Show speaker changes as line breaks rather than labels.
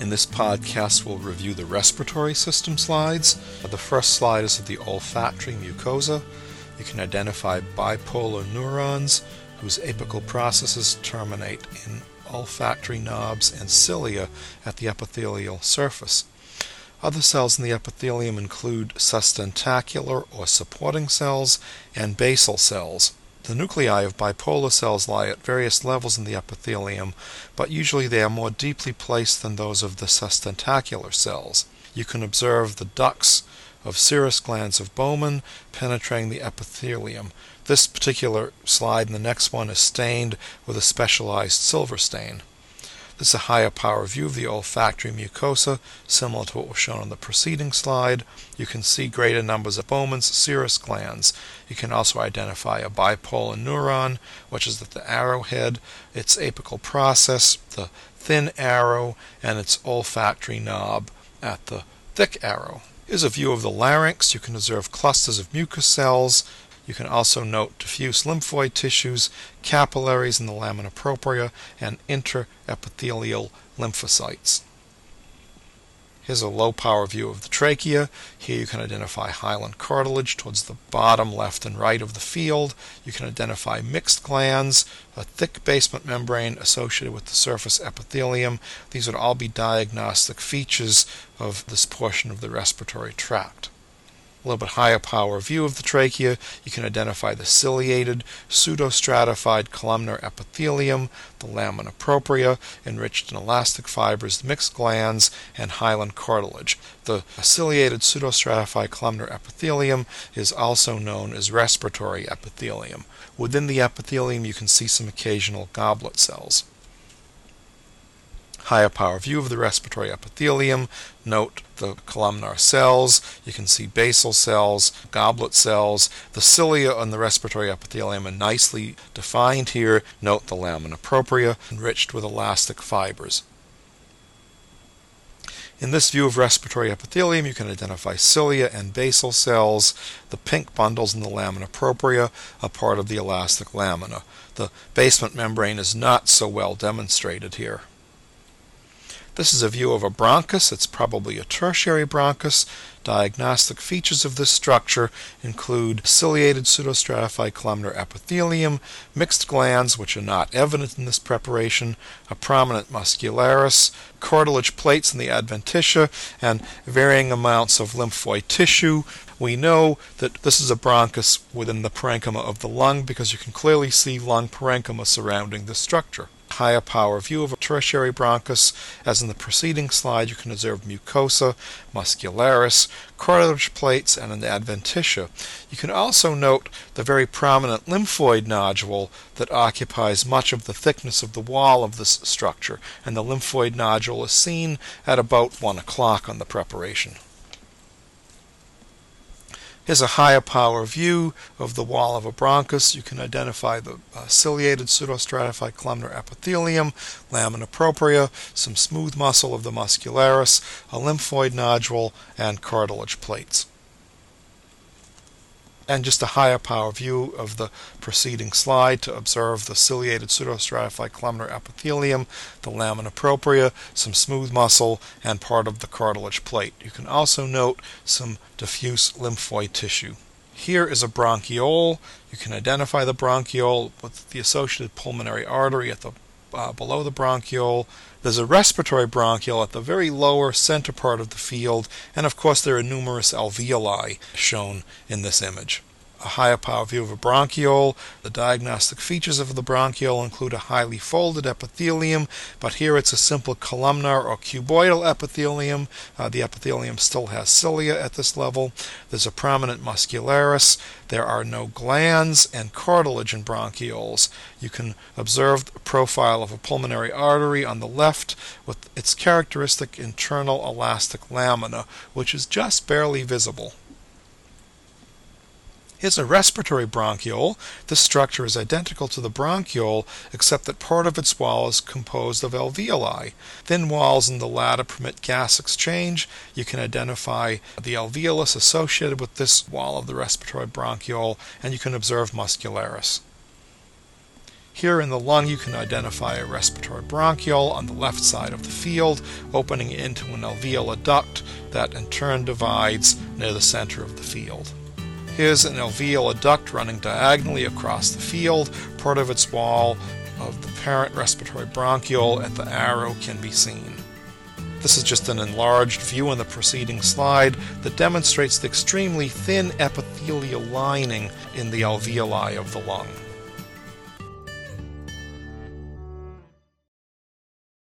In this podcast, we'll review the respiratory system slides. The first slide is of the olfactory mucosa. You can identify bipolar neurons whose apical processes terminate in olfactory knobs and cilia at the epithelial surface. Other cells in the epithelium include sustentacular or supporting cells and basal cells. The nuclei of bipolar cells lie at various levels in the epithelium, but usually they are more deeply placed than those of the sustentacular cells. You can observe the ducts of serous glands of Bowman penetrating the epithelium. This particular slide and the next one is stained with a specialized silver stain. This is a higher power view of the olfactory mucosa, similar to what was shown on the preceding slide. You can see greater numbers of Bowman's serous glands. You can also identify a bipolar neuron, which is at the arrowhead, its apical process, the thin arrow, and its olfactory knob at the thick arrow. Here's a view of the larynx. You can observe clusters of mucus cells, you can also note diffuse lymphoid tissues, capillaries in the lamina propria, and intraepithelial lymphocytes. Here's a low power view of the trachea. Here you can identify hyaline cartilage towards the bottom left and right of the field. You can identify mixed glands, a thick basement membrane associated with the surface epithelium. These would all be diagnostic features of this portion of the respiratory tract a little bit higher power view of the trachea, you can identify the ciliated, pseudostratified columnar epithelium, the lamina propria, enriched in elastic fibers, the mixed glands, and hyaline cartilage. The ciliated pseudostratified columnar epithelium is also known as respiratory epithelium. Within the epithelium, you can see some occasional goblet cells higher power view of the respiratory epithelium. Note the columnar cells. You can see basal cells, goblet cells. The cilia on the respiratory epithelium are nicely defined here. Note the lamina propria, enriched with elastic fibers. In this view of respiratory epithelium, you can identify cilia and basal cells. The pink bundles in the lamina propria are part of the elastic lamina. The basement membrane is not so well demonstrated here. This is a view of a bronchus. It's probably a tertiary bronchus. Diagnostic features of this structure include ciliated pseudostratified columnar epithelium, mixed glands, which are not evident in this preparation, a prominent muscularis, cartilage plates in the adventitia, and varying amounts of lymphoid tissue. We know that this is a bronchus within the parenchyma of the lung because you can clearly see lung parenchyma surrounding the structure higher power view of a tertiary bronchus. As in the preceding slide, you can observe mucosa, muscularis, cartilage plates, and an adventitia. You can also note the very prominent lymphoid nodule that occupies much of the thickness of the wall of this structure, and the lymphoid nodule is seen at about 1 o'clock on the preparation. Here's a higher power view of the wall of a bronchus. You can identify the uh, ciliated pseudostratified columnar epithelium, lamina propria, some smooth muscle of the muscularis, a lymphoid nodule, and cartilage plates and just a higher power view of the preceding slide to observe the ciliated pseudostratified columnar epithelium, the lamina propria, some smooth muscle, and part of the cartilage plate. You can also note some diffuse lymphoid tissue. Here is a bronchiole. You can identify the bronchiole with the associated pulmonary artery at the uh, below the bronchiole. There's a respiratory bronchiole at the very lower center part of the field, and of course there are numerous alveoli shown in this image a higher power view of a bronchiole. The diagnostic features of the bronchiole include a highly folded epithelium, but here it's a simple columnar or cuboidal epithelium. Uh, the epithelium still has cilia at this level. There's a prominent muscularis. There are no glands and cartilage in bronchioles. You can observe the profile of a pulmonary artery on the left with its characteristic internal elastic lamina, which is just barely visible is a respiratory bronchiole. This structure is identical to the bronchiole, except that part of its wall is composed of alveoli. Thin walls in the latter permit gas exchange. You can identify the alveolus associated with this wall of the respiratory bronchiole, and you can observe muscularis. Here in the lung, you can identify a respiratory bronchiole on the left side of the field, opening into an alveolar duct that in turn divides near the center of the field. Here's an alveolar duct running diagonally across the field. Part of its wall of the parent respiratory bronchiole at the arrow can be seen. This is just an enlarged view in the preceding slide that demonstrates the extremely thin epithelial lining in the alveoli of the lung.